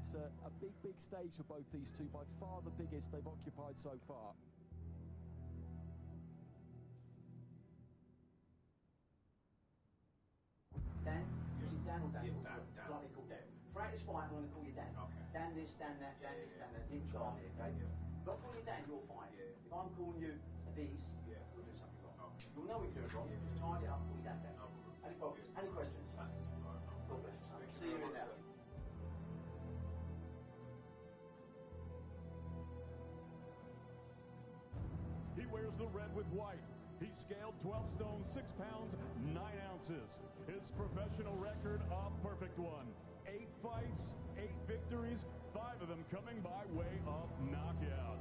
it's a, a big, big stage for both these two, by far the biggest they've occupied so far. Dan? Is it Dan or Dan? Yeah, Dan, Dan. Like they call Dan. Throughout this fight, I'm going to call you Dan. Okay. Dan this, Dan that, Dan Yeah, this, yeah, Dan that. yeah. Him Charlie, okay? Yeah. If I'm calling you Dan, you're fine. Yeah. If I'm calling you these, Yeah. we're doing something wrong. Okay. You'll know we're doing wrong. Yeah. Just tidy it up, call you Dan Dan. No problem. Any problems? Any questions? 12 stone, 6 pounds, 9 ounces. His professional record, a perfect one. Eight fights, eight victories, five of them coming by way of knockout.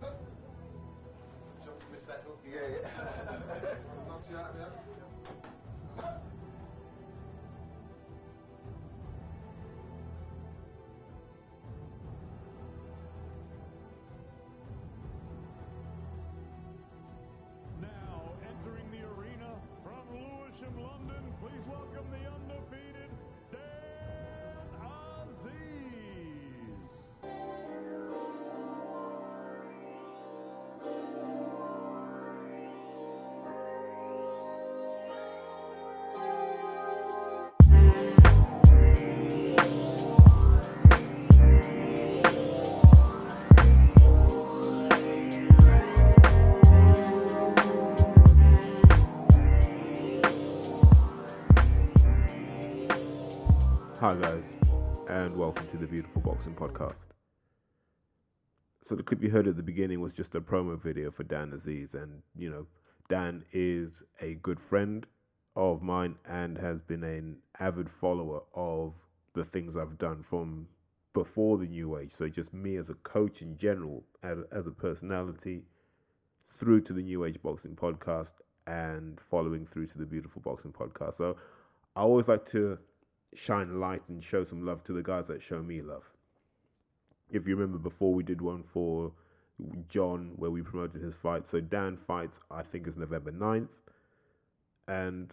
Hook. Yeah, yeah. Boxing Podcast. So, the clip you heard at the beginning was just a promo video for Dan Aziz, and you know, Dan is a good friend of mine and has been an avid follower of the things I've done from before the new age. So, just me as a coach in general, as a personality, through to the New Age Boxing Podcast, and following through to the Beautiful Boxing Podcast. So, I always like to shine light and show some love to the guys that show me love. If you remember before, we did one for John where we promoted his fight. So Dan fights, I think, is November 9th. And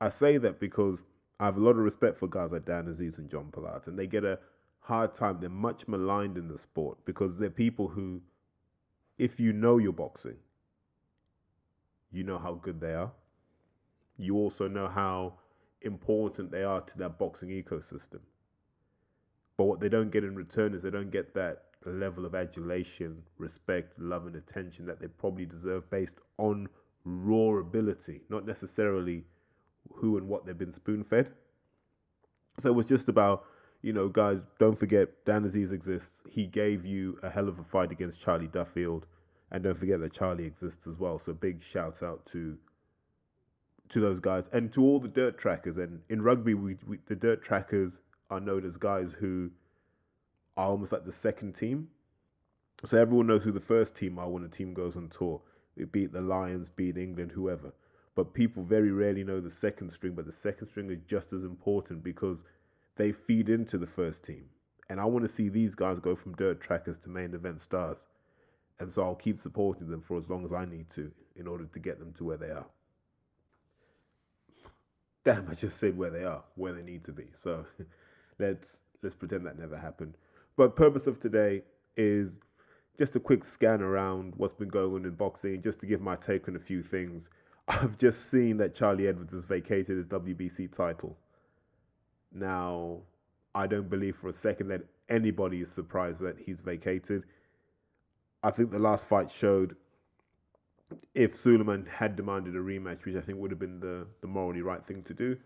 I say that because I have a lot of respect for guys like Dan Aziz and John Pilates, and they get a hard time. They're much maligned in the sport because they're people who, if you know your boxing, you know how good they are. You also know how important they are to that boxing ecosystem. But what they don't get in return is they don't get that level of adulation, respect, love, and attention that they probably deserve based on raw ability, not necessarily who and what they've been spoon fed. So it was just about, you know, guys, don't forget Dan Aziz exists. He gave you a hell of a fight against Charlie Duffield. And don't forget that Charlie exists as well. So big shout out to to those guys and to all the dirt trackers. And in rugby, we, we the dirt trackers are known as guys who are almost like the second team. So everyone knows who the first team are when a team goes on tour. It beat the Lions, beat England, whoever. But people very rarely know the second string. But the second string is just as important because they feed into the first team. And I want to see these guys go from dirt trackers to main event stars. And so I'll keep supporting them for as long as I need to in order to get them to where they are. Damn, I just said where they are, where they need to be. So let's let's pretend that never happened. But purpose of today is just a quick scan around what's been going on in boxing, just to give my take on a few things. I've just seen that Charlie Edwards has vacated his WBC title. Now, I don't believe for a second that anybody is surprised that he's vacated. I think the last fight showed if Sulaiman had demanded a rematch, which I think would have been the, the morally right thing to do,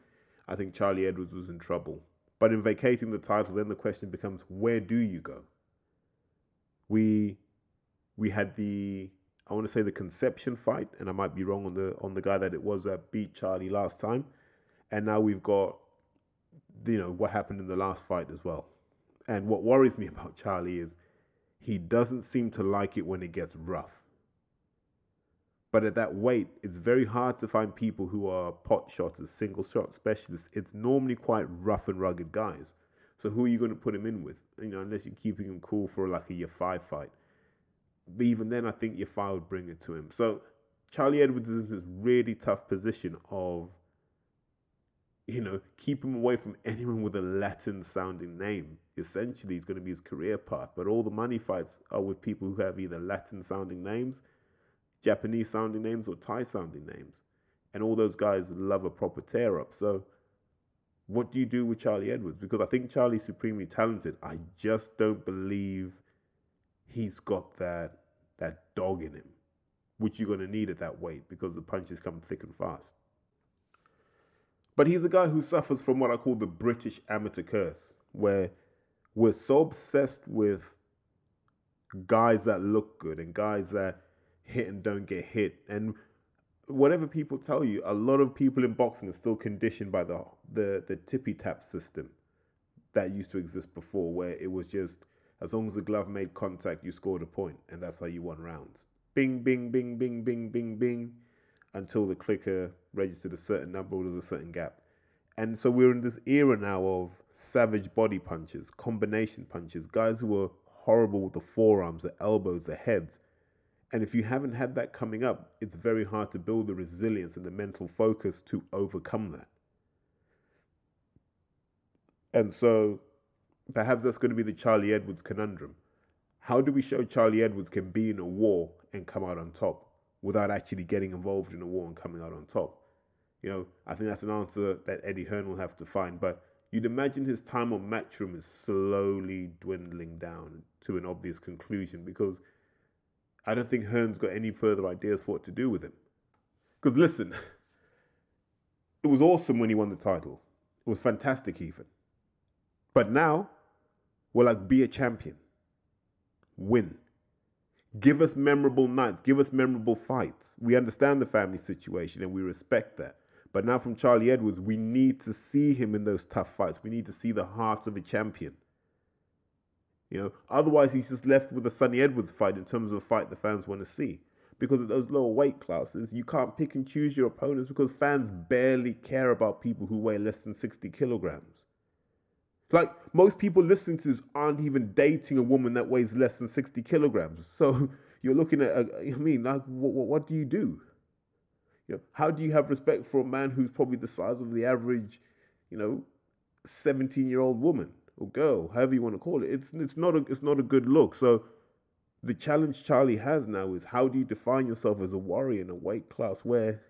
I think Charlie Edwards was in trouble. But in vacating the title, then the question becomes where do you go? We we had the I want to say the conception fight, and I might be wrong on the on the guy that it was that beat Charlie last time, and now we've got you know what happened in the last fight as well. And what worries me about Charlie is he doesn't seem to like it when it gets rough. But at that weight, it's very hard to find people who are pot shotters, single shot specialists. It's normally quite rough and rugged guys. So who are you going to put him in with? You know, unless you're keeping him cool for like a Yafai fight. But even then, I think Yafai would bring it to him. So Charlie Edwards is in this really tough position of, you know, keep him away from anyone with a Latin sounding name. Essentially, it's going to be his career path. But all the money fights are with people who have either Latin sounding names, Japanese sounding names, or Thai sounding names. And all those guys love a proper tear up. So, what do you do with Charlie Edwards? Because I think Charlie's supremely talented. I just don't believe he's got that that dog in him, which you're going to need at that weight because the punches come thick and fast. But he's a guy who suffers from what I call the British amateur curse, where we're so obsessed with guys that look good and guys that hit and don't get hit. And whatever people tell you, a lot of people in boxing are still conditioned by the the, the tippy tap system that used to exist before, where it was just as long as the glove made contact, you scored a point, and that's how you won rounds. Bing, bing, bing, bing, bing, bing, bing, until the clicker registered a certain number or there's a certain gap. And so we're in this era now of savage body punches, combination punches, guys who are horrible with the forearms, the elbows, the heads. And if you haven't had that coming up, it's very hard to build the resilience and the mental focus to overcome that. And so perhaps that's going to be the Charlie Edwards conundrum. How do we show Charlie Edwards can be in a war and come out on top without actually getting involved in a war and coming out on top? You know, I think that's an answer that Eddie Hearn will have to find. But you'd imagine his time on Matchroom is slowly dwindling down to an obvious conclusion because I don't think Hearn's got any further ideas for what to do with him. Because listen, it was awesome when he won the title. It was fantastic, even. But now, we're like, be a champion. Win. Give us memorable nights. Give us memorable fights. We understand the family situation and we respect that. But now from Charlie Edwards, we need to see him in those tough fights. We need to see the heart of a champion. You know, otherwise he's just left with a Sunny Edwards fight in terms of a fight the fans want to see. Because at those lower weight classes, you can't pick and choose your opponents because fans barely care about people who weigh less than 60 kilograms. Like most people listening to this aren't even dating a woman that weighs less than 60 kilograms. So you're looking at, I mean, like, what, what do you do? You know, how do you have respect for a man who's probably the size of the average, you know, 17 year old woman? Or girl, however you want to call it. It's it's not a it's not a good look. So the challenge Charlie has now is how do you define yourself as a warrior in a weight class where,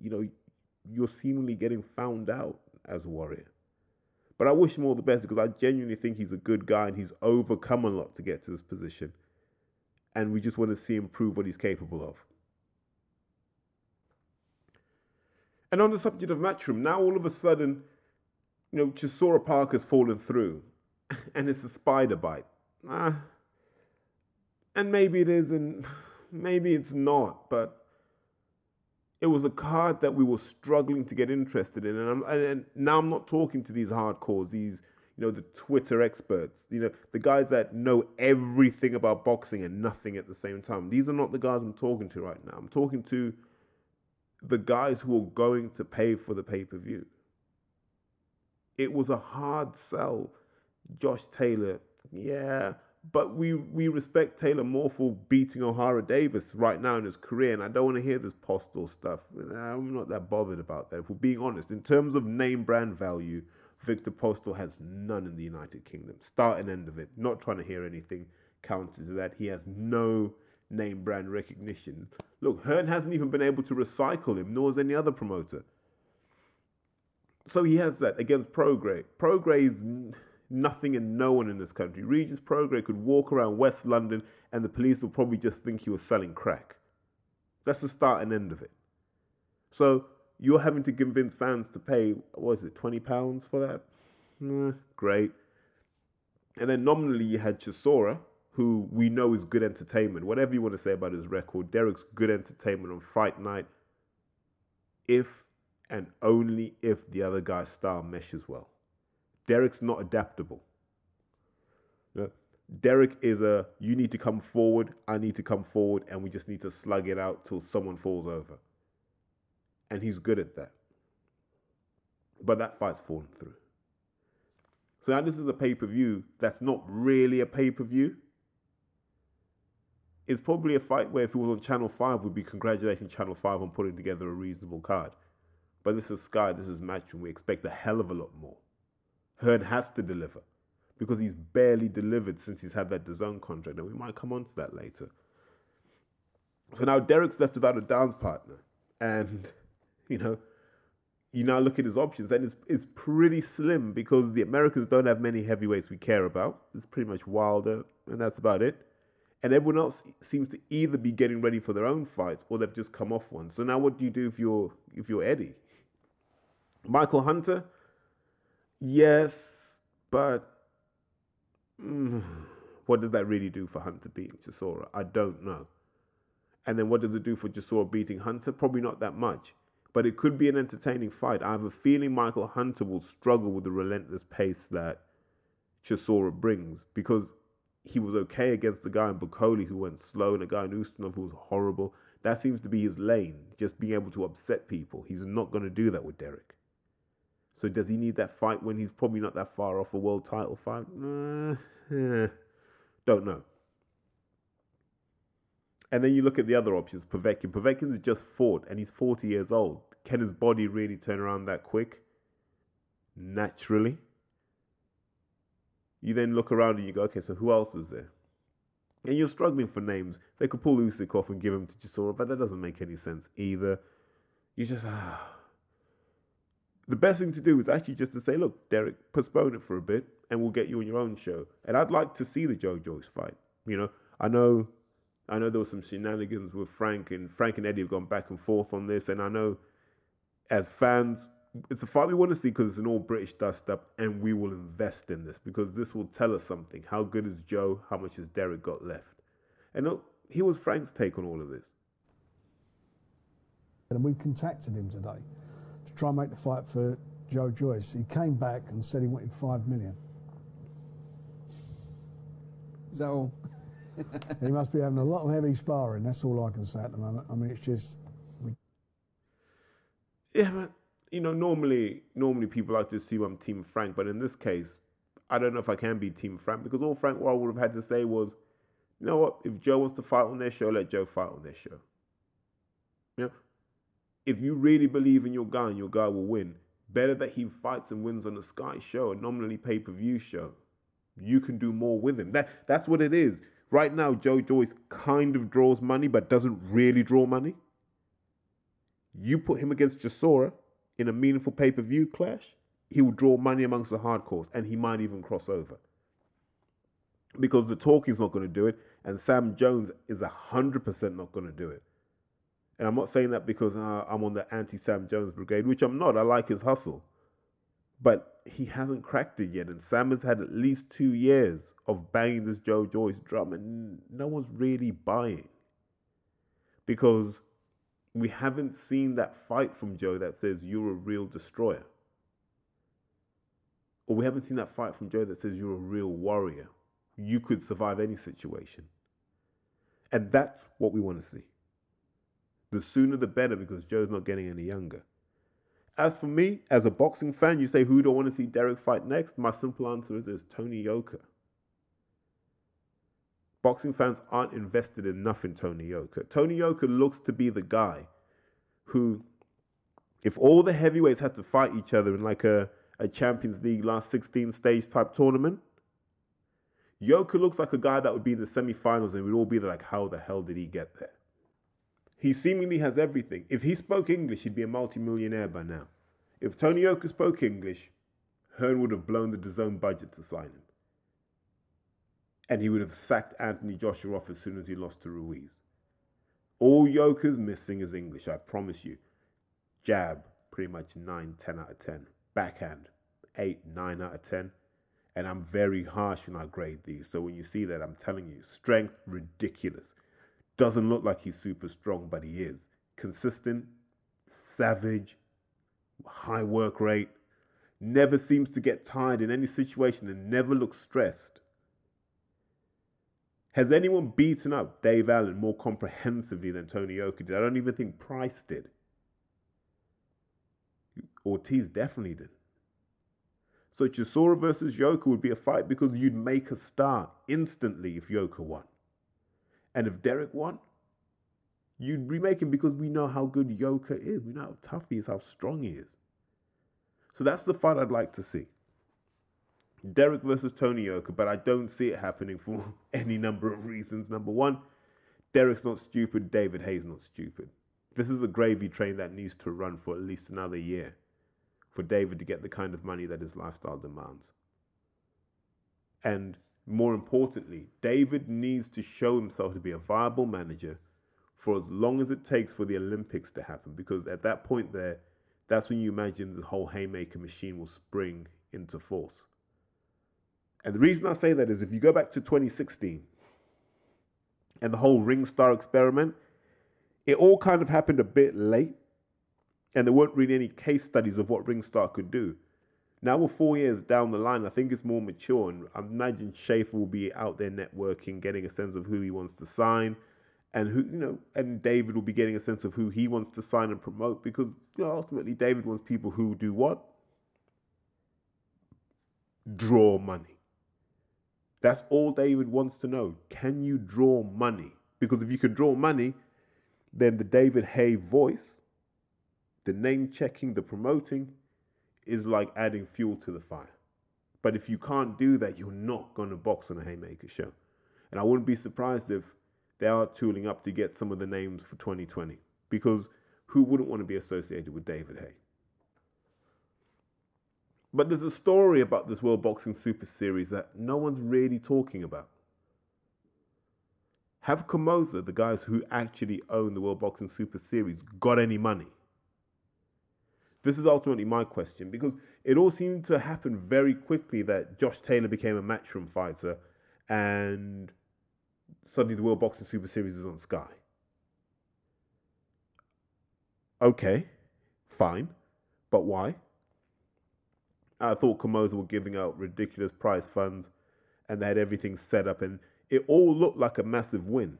you know, you're seemingly getting found out as a warrior. But I wish him all the best because I genuinely think he's a good guy and he's overcome a lot to get to this position. And we just want to see him prove what he's capable of. And on the subject of Matchroom, now all of a sudden you know, Chisora Park has fallen through and it's a spider bite. Ah, and maybe it is, and maybe it's not, but it was a card that we were struggling to get interested in. And, I'm, and now I'm not talking to these hardcores, these, you know, the Twitter experts, you know, the guys that know everything about boxing and nothing at the same time. These are not the guys I'm talking to right now. I'm talking to the guys who are going to pay for the pay per view it was a hard sell. Josh Taylor, yeah, but we we respect Taylor more for beating Ohara Davies right now in his career, and I don't want to hear this Postol stuff. I'm not that bothered about that. If we're being honest, in terms of name brand value, Viktor Postol has none in the United Kingdom. Start and end of it. Not trying to hear anything counter to that. He has no name brand recognition. Look, Hearn hasn't even been able to recycle him, nor has any other promoter so he has that against Prograis. Prograis is nothing and no one in this country. Regis Prograis could walk around West London and the police will probably just think he was selling crack. That's the start and end of it. So you're having to convince fans to pay, what is it, £20 for that? Great. And then nominally you had Chisora, who we know is good entertainment. Whatever you want to say about his record, Derek's good entertainment on Fight Night. If and only if the other guy's style meshes well. Derek's not adaptable. Derek is a you need to come forward, I need to come forward, and we just need to slug it out till someone falls over. And he's good at that. But that fight's fallen through. So now this is a pay per view that's not really a pay per view. it's probably a fight where if it was on Channel 5, we'd be congratulating Channel 5 on putting together a reasonable card. But this is Sky, this is Matchroom. We expect a hell of a lot more. Hearn has to deliver because he's barely delivered since he's had that DAZN contract, and we might come on to that later. So now Derek's left without a dance partner, and you know, you now look at his options, and it's it's pretty slim because the Americans don't have many heavyweights we care about. It's pretty much Wilder, and that's about it. And everyone else seems to either be getting ready for their own fights or they've just come off one. So now, what do you do if you're if you're Eddie? Michael Hunter, yes, but mm, what does that really do for Hunter beating Chisora? I don't know. And then what does it do for Chisora beating Hunter? Probably not that much. But it could be an entertaining fight. I have a feeling Michael Hunter will struggle with the relentless pace that Chisora brings because he was okay against the guy in Bakole who went slow and a guy in Ustinov who was horrible. That seems to be his lane, just being able to upset people. He's not going to do that with Derek. So does he need that fight when he's probably not that far off a world title fight? Uh, eh, don't know. And then you look at the other options, Povetkin. Povetkin's just fought and he's 40 years old. Can his body really turn around that quick? Naturally. You then look around and you go, okay, so who else is there? And you're struggling for names. They could pull Usyk off and give him to Chisora, but that doesn't make any sense either. You just, ah. The best thing to do is actually just to say, look, Derek, postpone it for a bit and we'll get you on your own show. And I'd like to see the Joe Joyce fight. You know, I know I know there was some shenanigans with Frank and Frank and Eddie have gone back and forth on this, and I know as fans, it's a fight we want to see because it's an all British dust up, and we will invest in this because this will tell us something. How good is Joe? How much has Derek got left? And look, here was Frank's take on all of this. And we contacted him today to try and make the fight for Joe Joyce. He came back and said he wanted five million. Is that all? he must be having a lot of heavy sparring. That's all I can say at the moment. I mean, it's just. We... Yeah, but you know, normally, normally people like to see I'm Team Frank, but in this case, I don't know if I can be Team Frank because all Frank Warren would have had to say was, you know what? If Joe wants to fight on their show, let Joe fight on their show. You know, if you really believe in your guy and your guy will win, better that he fights and wins on a Sky show, a nominally pay per view show. You can do more with him. That that's what it is. Right now, Joe Joyce kind of draws money, but doesn't really draw money. You put him against Chisora in a meaningful pay per view clash, he will draw money amongst the hardcores, and he might even cross over. Because the talking's not going to do it, and Sam Jones is 100% not going to do it. And I'm not saying that because uh, I'm on the anti Sam Jones brigade, which I'm not. I like his hustle. But he hasn't cracked it yet. And Sam has had at least two years of banging this Joe Joyce drum, and no one's really buying. Because we haven't seen that fight from Joe that says you're a real destroyer. Or we haven't seen that fight from Joe that says you're a real warrior. You could survive any situation. And that's what we want to see. The sooner the better because Joe's not getting any younger. As for me, as a boxing fan, you say who do I want to see Derek fight next? My simple answer is this Tony Yoka. Boxing fans aren't invested enough in Tony Yoka. Tony Yoka looks to be the guy who, if all the heavyweights had to fight each other in like a, a Champions League last 16 stage type tournament, Yoka looks like a guy that would be in the semi-finals and we'd all be like, how the hell did he get there? He seemingly has everything. If he spoke English, he'd be a multi-millionaire by now. If Tony Yoka spoke English, Hearn would have blown the DAZN budget to sign him. And he would have sacked Anthony Joshua off as soon as he lost to Ruiz. All Yoka's missing is English, I promise you. Jab, pretty much 9, 10 out of 10. Backhand, 8, 9 out of 10. And I'm very harsh when I grade these. So when you see that, I'm telling you, strength, ridiculous. Doesn't look like he's super strong, but he is. Consistent, savage, high work rate, never seems to get tired in any situation and never looks stressed. Has anyone beaten up Dave Allen more comprehensively than Tony Yoka did? I don't even think Price did. Ortiz definitely did. So Chisora versus Yoka would be a fight because you'd make a star instantly if Yoka won. And if Derek won, you'd remake him because we know how good Yoka is. We know how tough he is, how strong he is. So that's the fight I'd like to see. Derek versus Tony Yoka, but I don't see it happening for any number of reasons. Number one, Derek's not stupid, David Haye's not stupid. This is a gravy train that needs to run for at least another year for David to get the kind of money that his lifestyle demands. And more importantly, David needs to show himself to be a viable manager for as long as it takes for the Olympics to happen. Because at that point, there, that's when you imagine the whole haymaker machine will spring into force. And the reason I say that is if you go back to 2016 and the whole Ring Star experiment, it all kind of happened a bit late, and there weren't really any case studies of what Ring Star could do. Now we're four years down the line. I think it's more mature, and I imagine Schaefer will be out there networking, getting a sense of who he wants to sign, and who you know, and David will be getting a sense of who he wants to sign and promote because you know, ultimately David wants people who do what? Draw money. That's all David wants to know. Can you draw money? Because if you can draw money, then the David Haye voice, the name checking, the promoting, is like adding fuel to the fire. But if you can't do that, you're not going to box on a Haymaker show. And I wouldn't be surprised if they are tooling up to get some of the names for 2020 because who wouldn't want to be associated with David Haye? But there's a story about this World Boxing Super Series that no one's really talking about. Have Comosa, the guys who actually own the World Boxing Super Series, got any money? This is ultimately my question because it all seemed to happen very quickly that Josh Taylor became a matchroom fighter and suddenly the World Boxing Super Series is on Sky. Okay, fine, but why? I thought Comosa were giving out ridiculous prize funds and they had everything set up and it all looked like a massive win.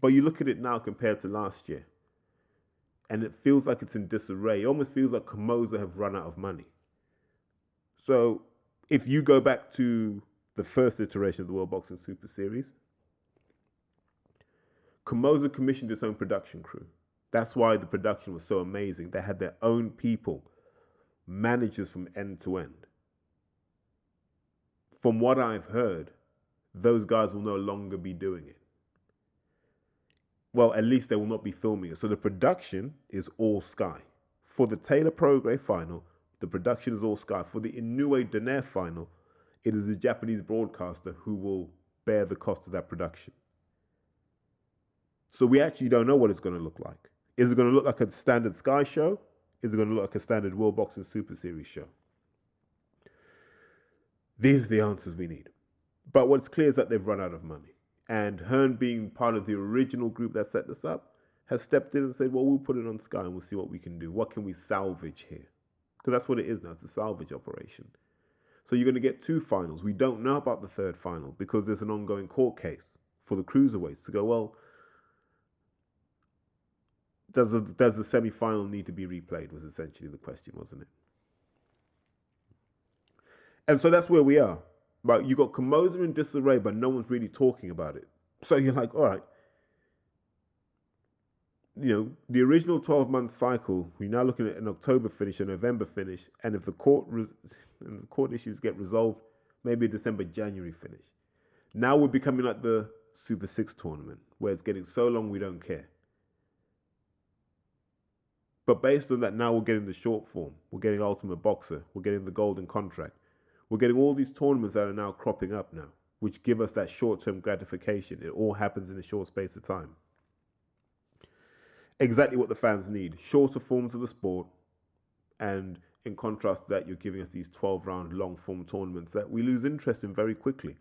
But you look at it now compared to last year and it feels like it's in disarray. It almost feels like Comosa have run out of money. So if you go back to the first iteration of the World Boxing Super Series, Comosa commissioned its own production crew. That's why the production was so amazing. They had their own people, managers from end to end. From what I've heard, those guys will no longer be doing it well, at least they will not be filming it. So the production is all Sky. For the Taylor Prograis final, the production is all Sky. For the Inoue Donaire final, it is the Japanese broadcaster who will bear the cost of that production. So we actually don't know what it's going to look like. Is it going to look like a standard Sky show? Is it going to look like a standard World Boxing Super Series show? These are the answers we need. But what's clear is that they've run out of money. And Hearn, being part of the original group that set this up, has stepped in and said, well, we'll put it on Sky and we'll see what we can do. What can we salvage here? Because that's what it is now. It's a salvage operation. So you're going to get two finals. We don't know about the third final because there's an ongoing court case for the cruiserweights to go, well, does the, does the semi final need to be replayed? Was essentially the question, wasn't it? And so that's where we are. Right, you got Comosa in disarray, but no one's really talking about it. So you're like, all right. You know, the original 12 month cycle, we're now looking at an October finish, a November finish, and if the court re- and the court issues get resolved, maybe a December, January finish. Now we're becoming like the Super Six tournament, where it's getting so long we don't care. But based on that, now we're getting the short form. We're getting Ultimate Boxer. We're getting the Golden Contract. We're getting all these tournaments that are now cropping up now, which give us that short term gratification. It all happens in a short space of time. Exactly what the fans need shorter forms of the sport. And in contrast to that, you're giving us these 12 round long form tournaments that we lose interest in very quickly.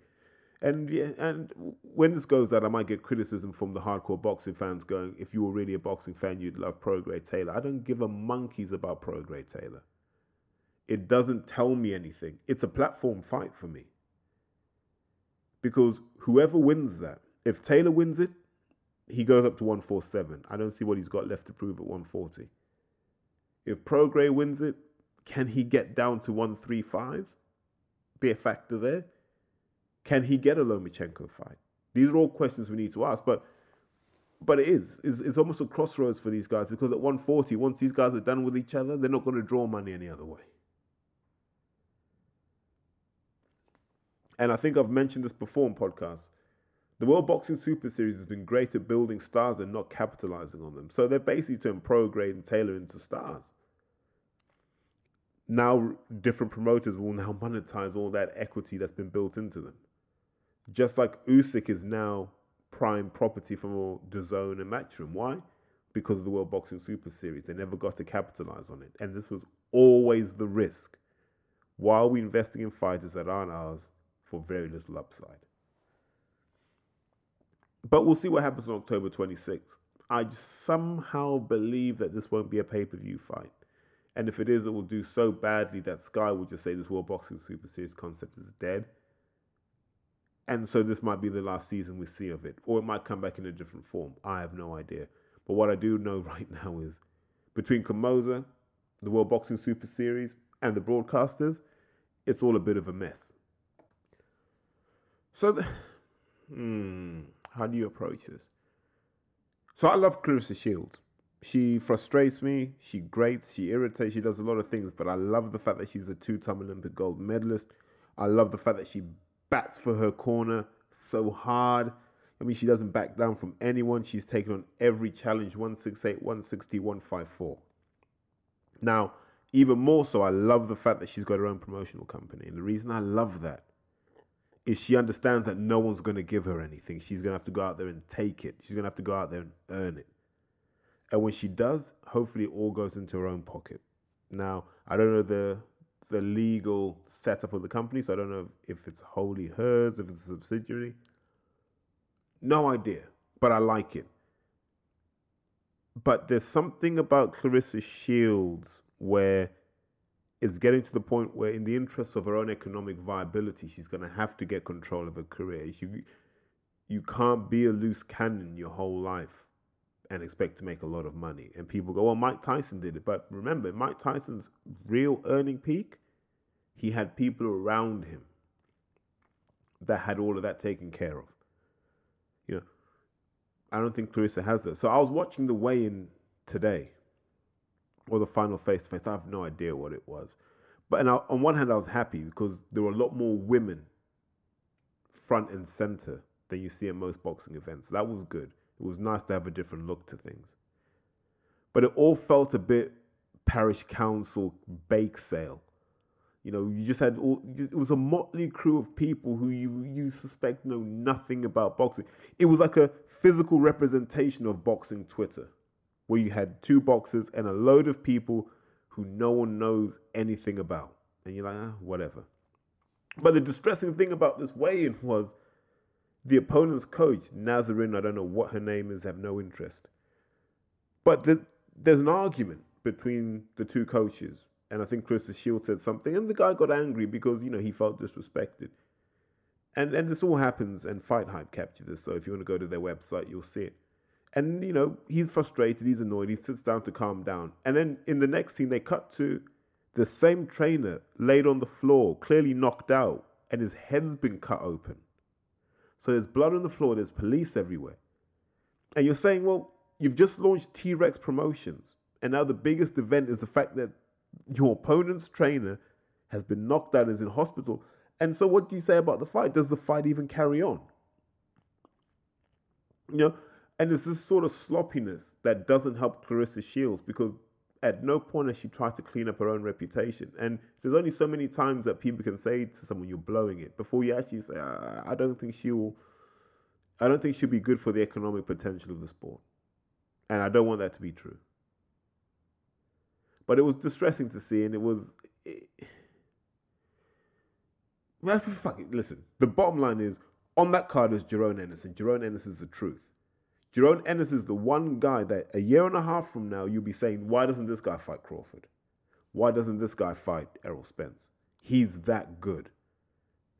And yeah, and when this goes out, I might get criticism from the hardcore boxing fans going, if you were really a boxing fan, you'd love Prograis Taylor. I don't give a monkeys about Prograis Taylor it doesn't tell me anything. It's a platform fight for me. Because whoever wins that, if Taylor wins it, he goes up to 147. I don't see what he's got left to prove at 140. If Prograis wins it, can he get down to 135? Be a factor there. Can he get a Lomachenko fight? These are all questions we need to ask. But but it is. It's, it's almost a crossroads for these guys because at 140, once these guys are done with each other, they're not going to draw money any other way. And I think I've mentioned this before in podcasts. The World Boxing Super Series has been great at building stars and not capitalizing on them. So they're basically turning Prograis and Taylor into stars. Now, different promoters will now monetize all that equity that's been built into them. Just like Usyk is now prime property for DAZN and Matchroom. Why? Because of the World Boxing Super Series. They never got to capitalize on it. And this was always the risk. Why are we investing in fighters that aren't ours for very little upside? But we'll see what happens on October 26th. I somehow believe that this won't be a pay per view fight. And if it is, it will do so badly that Sky will just say this World Boxing Super Series concept is dead. And so this might be the last season we see of it. Or it might come back in a different form. I have no idea. But what I do know right now is between Comosa, the World Boxing Super Series, and the broadcasters, it's all a bit of a mess. So, the, hmm, how do you approach this? So I love Claressa Shields. She frustrates me. She grates. She irritates. She does a lot of things. But I love the fact that she's a two-time Olympic gold medalist. I love the fact that she bats for her corner so hard. I mean, she doesn't back down from anyone. She's taken on every challenge 168, 160, 154. Now, even more so, I love the fact that she's got her own promotional company. And the reason I love that is she understands that no one's going to give her anything. She's going to have to go out there and take it. She's going to have to go out there and earn it. And when she does, hopefully it all goes into her own pocket. Now, I don't know the the legal setup of the company, so I don't know if it's wholly hers, if it's a subsidiary. No idea, but I like it. But there's something about Claressa Shields where it's getting to the point where, in the interest of her own economic viability, she's going to have to get control of her career. You, you can't be a loose cannon your whole life and expect to make a lot of money. And people go, well, Mike Tyson did it. But remember, Mike Tyson's real earning peak, he had people around him that had all of that taken care of. You know, I don't think Claressa has that. So I was watching the weigh in today, or the final face to face. I have no idea what it was. But I, on one hand, I was happy because there were a lot more women front and center than you see at most boxing events. So that was good. It was nice to have a different look to things. But it all felt a bit parish council bake sale. You know, you just had all, it was a motley crew of people who you, you suspect know nothing about boxing. It was like a physical representation of boxing Twitter, where you had two boxers and a load of people who no one knows anything about. And you're like, ah, whatever. But the distressing thing about this weigh in was the opponent's coach, Nazarene, I don't know what her name is, have no interest. But the, there's an argument between the two coaches. And I think Chris Shield said something, and the guy got angry because, you know, he felt disrespected. And and this all happens, and Fight Hype captured this. So if you want to go to their website, you'll see it. And, you know, he's frustrated, he's annoyed, he sits down to calm down. And then in the next scene, they cut to the same trainer laid on the floor, clearly knocked out, and his head's been cut open. So there's blood on the floor, there's police everywhere. And you're saying, well, you've just launched T Rex promotions. And now the biggest event is the fact that your opponent's trainer has been knocked out, is in hospital. And so what do you say about the fight? Does the fight even carry on? You know, and it's this sort of sloppiness that doesn't help Claressa Shields because at no point has she tried to clean up her own reputation. And there's only so many times that people can say to someone, "You're blowing it," before you actually say, "I, don't think she will." I don't think she'll be good for the economic potential of the sport, and I don't want that to be true. But it was distressing to see, and it was. It, well, fuck it. Listen, the bottom line is on that card is Jaron Ennis, and Jaron Ennis is the truth. Jaron Ennis is the one guy that a year and a half from now you'll be saying, why doesn't this guy fight Crawford? Why doesn't this guy fight Errol Spence? He's that good.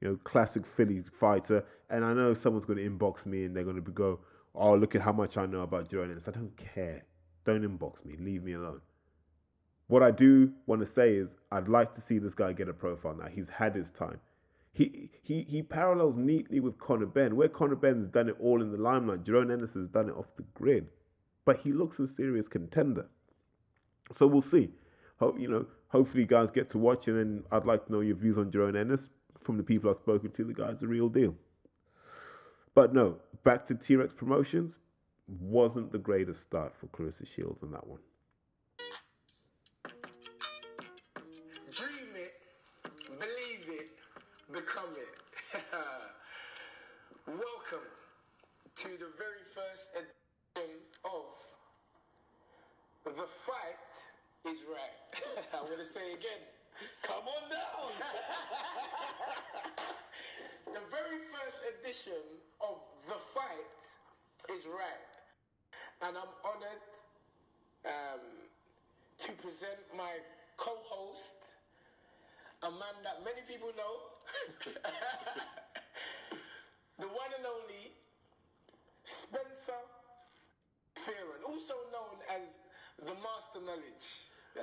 You know, classic Philly fighter. And I know someone's going to inbox me and they're going to go, oh, look at how much I know about Jaron Ennis. I don't care. Don't inbox me. Leave me alone. What I do want to say is I'd like to see this guy get a profile now. He's had his time. He, he, he parallels neatly with Conor Benn, where Conor Benn's done it all in the limelight. Jaron Ennis has done it off the grid, but he looks a serious contender. So we'll see. Ho- you know, hopefully, you guys get to watch, and then I'd like to know your views on Jaron Ennis from the people I've spoken to. The guy's the real deal. But no, back to T Rex Promotions. Wasn't the greatest start for Claressa Shields on that one. Dream it, believe it, become it. Welcome to the very first edition of The Fight is Right. I'm going to say it again. Come on down. the very first edition of The Fight is Right. And I'm honored um, to present my co-host, a man that many people know, the one and only Spencer Fearon, also known as the Master Knowledge.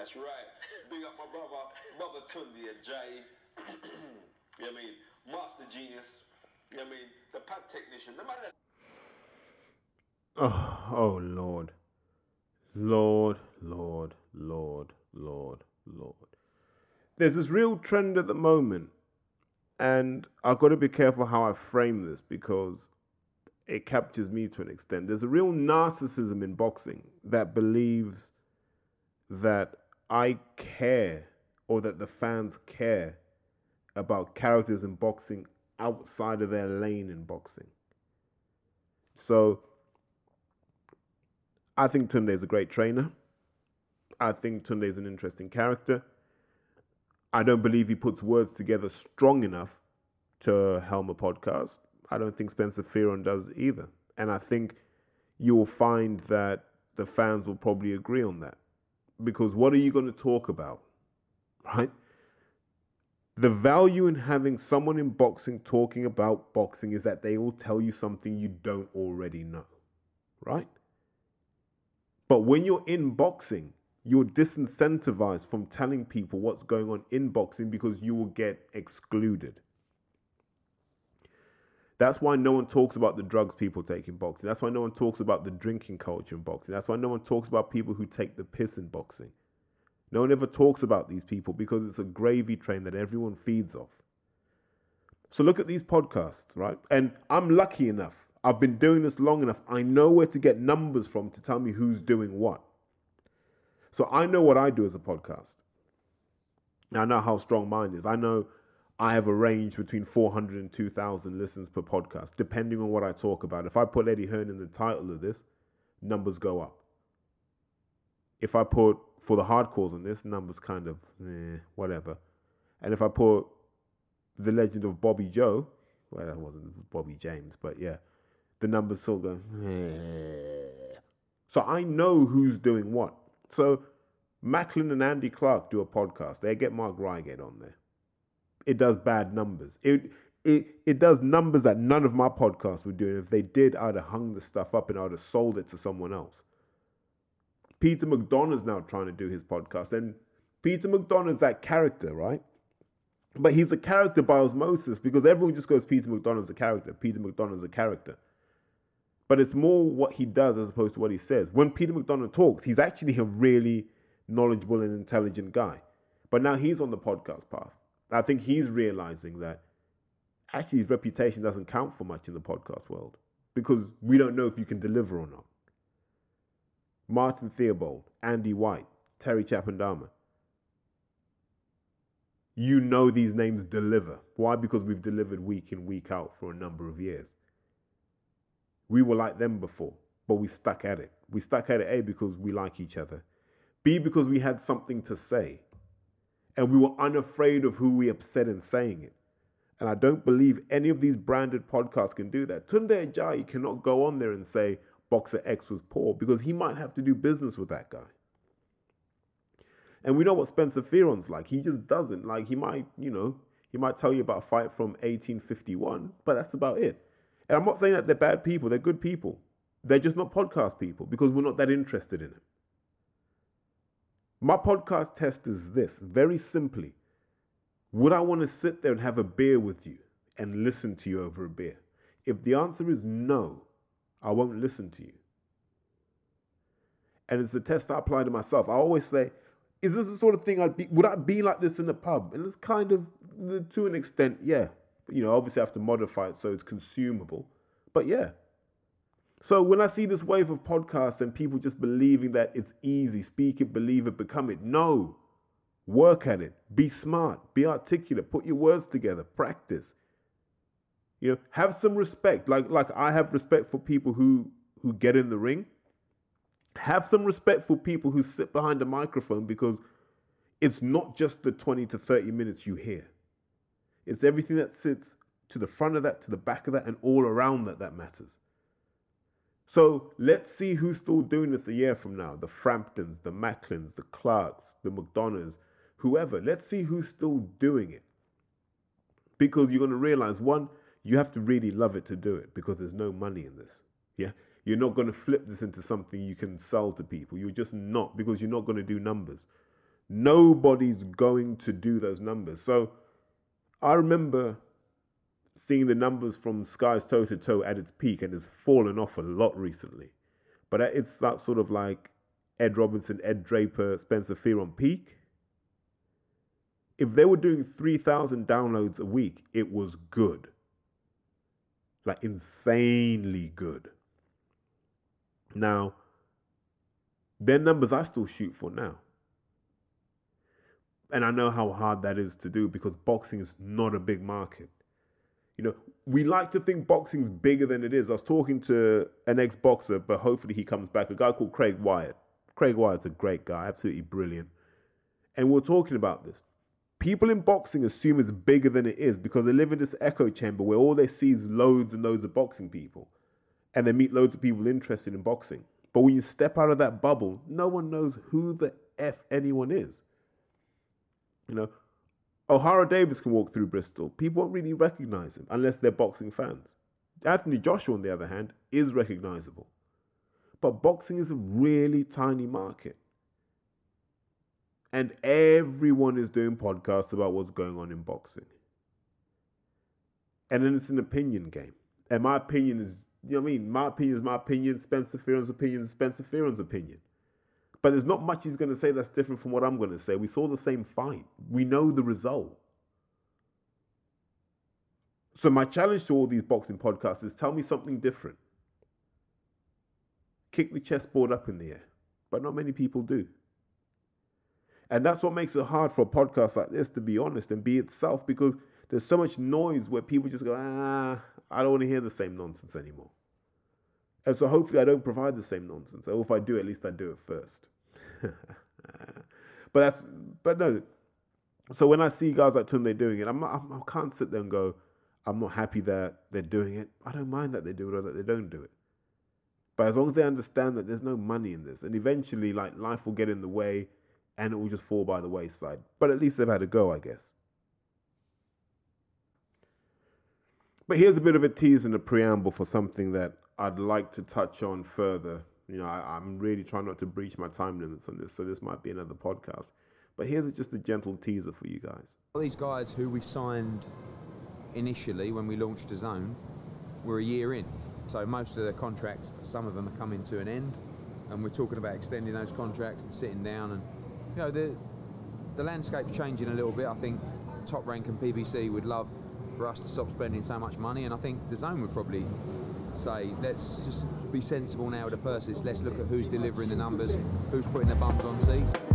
That's right. Big up my brother, brother Tunde Ajayi. you know I mean? Master genius. You know I mean? The pad technician. The man that Oh, oh Lord. Lord, Lord, Lord, Lord, Lord. There's this real trend at the moment, and I've got to be careful how I frame this because it captures me to an extent. There's a real narcissism in boxing that believes that I care or that the fans care about characters in boxing outside of their lane in boxing. So, I think Tunde is a great trainer. I think Tunde is an interesting character. I don't believe he puts words together strong enough to helm a podcast. I don't think Spencer Fearon does either. And I think you will find that the fans will probably agree on that. Because what are you going to talk about? Right? The value in having someone in boxing talking about boxing is that they will tell you something you don't already know. Right? But when you're in boxing, you're disincentivized from telling people what's going on in boxing because you will get excluded. That's why no one talks about the drugs people take in boxing. That's why no one talks about the drinking culture in boxing. That's why no one talks about people who take the piss in boxing. No one ever talks about these people because it's a gravy train that everyone feeds off. So look at these podcasts, right? And I'm lucky enough. I've been doing this long enough. I know where to get numbers from to tell me who's doing what. So I know what I do as a podcast. I know how strong mine is. I know I have a range between 400 and 2,000 listens per podcast, depending on what I talk about. If I put Eddie Hearn in the title of this, numbers go up. If I put for the hardcores on this, numbers kind of eh, whatever. And if I put the legend of Bobby Joe, well, that wasn't Bobby James, but yeah, the numbers still go. Eh. So I know who's doing what. So Macklin and Andy Clark do a podcast. They get Mark Reigate on there. It does bad numbers. It it it does numbers that none of my podcasts would do. And if they did, I'd have hung the stuff up and I'd have sold it to someone else. Peter McDonagh's now trying to do his podcast, and Peter McDonagh's that character, right? But he's a character by osmosis because everyone just goes, Peter McDonagh's a character. Peter McDonagh's a character. But it's more what he does as opposed to what he says. When Peter McDonagh talks, he's actually a really knowledgeable and intelligent guy. But now he's on the podcast path. I think he's realizing that actually his reputation doesn't count for much in the podcast world because we don't know if you can deliver or not. Martin Theobald, Andy White, Terry Chapandama. You know these names deliver. Why? Because we've delivered week in, week out for a number of years. We were like them before, but we stuck at it. We stuck at it, A, because we like each other, B, because we had something to say, and we were unafraid of who we upset in saying it. And I don't believe any of these branded podcasts can do that. Tunde Ajayi cannot go on there and say Boxer X was poor because he might have to do business with that guy. And we know what Spencer Fearon's like. He just doesn't. Like, he might, you know, he might tell you about a fight from 1851, but that's about it. And I'm not saying that they're bad people, they're good people. They're just not podcast people because we're not that interested in it. My podcast test is this very simply Would I want to sit there and have a beer with you and listen to you over a beer? If the answer is no, I won't listen to you. And it's the test I apply to myself. I always say, is this the sort of thing I'd be, would I be like this in a pub? And it's kind of, to an extent, yeah. You know, obviously I have to modify it so it's consumable. But yeah. So when I see this wave of podcasts and people just believing that it's easy, speak it, believe it, become it. No. Work at it. Be smart. Be articulate. Put your words together. Practice. You know, have some respect. Like like I have respect for people who who get in the ring. Have some respect for people who sit behind a microphone because it's not just the 20 to 30 minutes you hear. It's everything that sits to the front of that, to the back of that, and all around that that matters. So let's see who's still doing this a year from now. The Framptons, the Macklins, the Clarks, the McDonaghs, whoever. Let's see who's still doing it. Because you're going to realize one, you have to really love it to do it because there's no money in this. Yeah. You're not going to flip this into something you can sell to people. You're just not because you're not going to do numbers. Nobody's going to do those numbers. So I remember seeing the numbers from Sky's toe to toe at its peak and has fallen off a lot recently. But it's that sort of like Ed Robinson, Ed Draper, Spencer Fearon peak. If they were doing 3,000 downloads a week, it was good. Like insanely good. Now, their numbers I still shoot for now. And I know how hard that is to do because boxing is not a big market. You know, we like to think boxing's bigger than it is. I was talking to an ex boxer, but hopefully he comes back, a guy called Craig Wyatt. Craig Wyatt's a great guy, absolutely brilliant. And we're talking about this. People in boxing assume it's bigger than it is because they live in this echo chamber where all they see is loads and loads of boxing people and they meet loads of people interested in boxing. But when you step out of that bubble, no one knows who the F anyone is. You know, Ohara Davies can walk through Bristol. People won't really recognize him unless they're boxing fans. Anthony Joshua, on the other hand, is recognizable. But boxing is a really tiny market. And everyone is doing podcasts about what's going on in boxing. And then it's an opinion game. And my opinion is, you know what I mean? My opinion is my opinion. Spencer Fearon's opinion is Spencer Fearon's opinion. But there's not much he's going to say that's different from what I'm going to say. We saw the same fight. We know the result. So my challenge to all these boxing podcasts is tell me something different. Kick the chessboard up in the air. But not many people do. And that's what makes it hard for a podcast like this to be honest and be itself because there's so much noise where people just go, ah, I don't want to hear the same nonsense anymore. And so hopefully I don't provide the same nonsense. Or if I do, at least I do it first. but that's but no. So when I see guys like Tunde doing it, I'm not, I'm, I can't sit there and go, I'm not happy that they're doing it. I don't mind that they do it or that they don't do it. But as long as they understand that there's no money in this, and eventually, like life will get in the way, and it will just fall by the wayside. But at least they've had a go, I guess. But here's a bit of a tease and a preamble for something that I'd like to touch on further you know, I, am really trying not to breach my time limits on this, so this might be another podcast. But here's just a gentle teaser for you guys. These guys who we signed initially when we launched DAZN were a year in. So most of the contracts, some of them are coming to an end, and we're talking about extending those contracts and sitting down. And you know, the the landscape's changing a little bit. I think Top Rank and PBC would love for us to stop spending so much money, and I think DAZN would probably say, let's just be sensible now with the purses. Let's look at who's delivering the numbers, who's putting the bums on seats.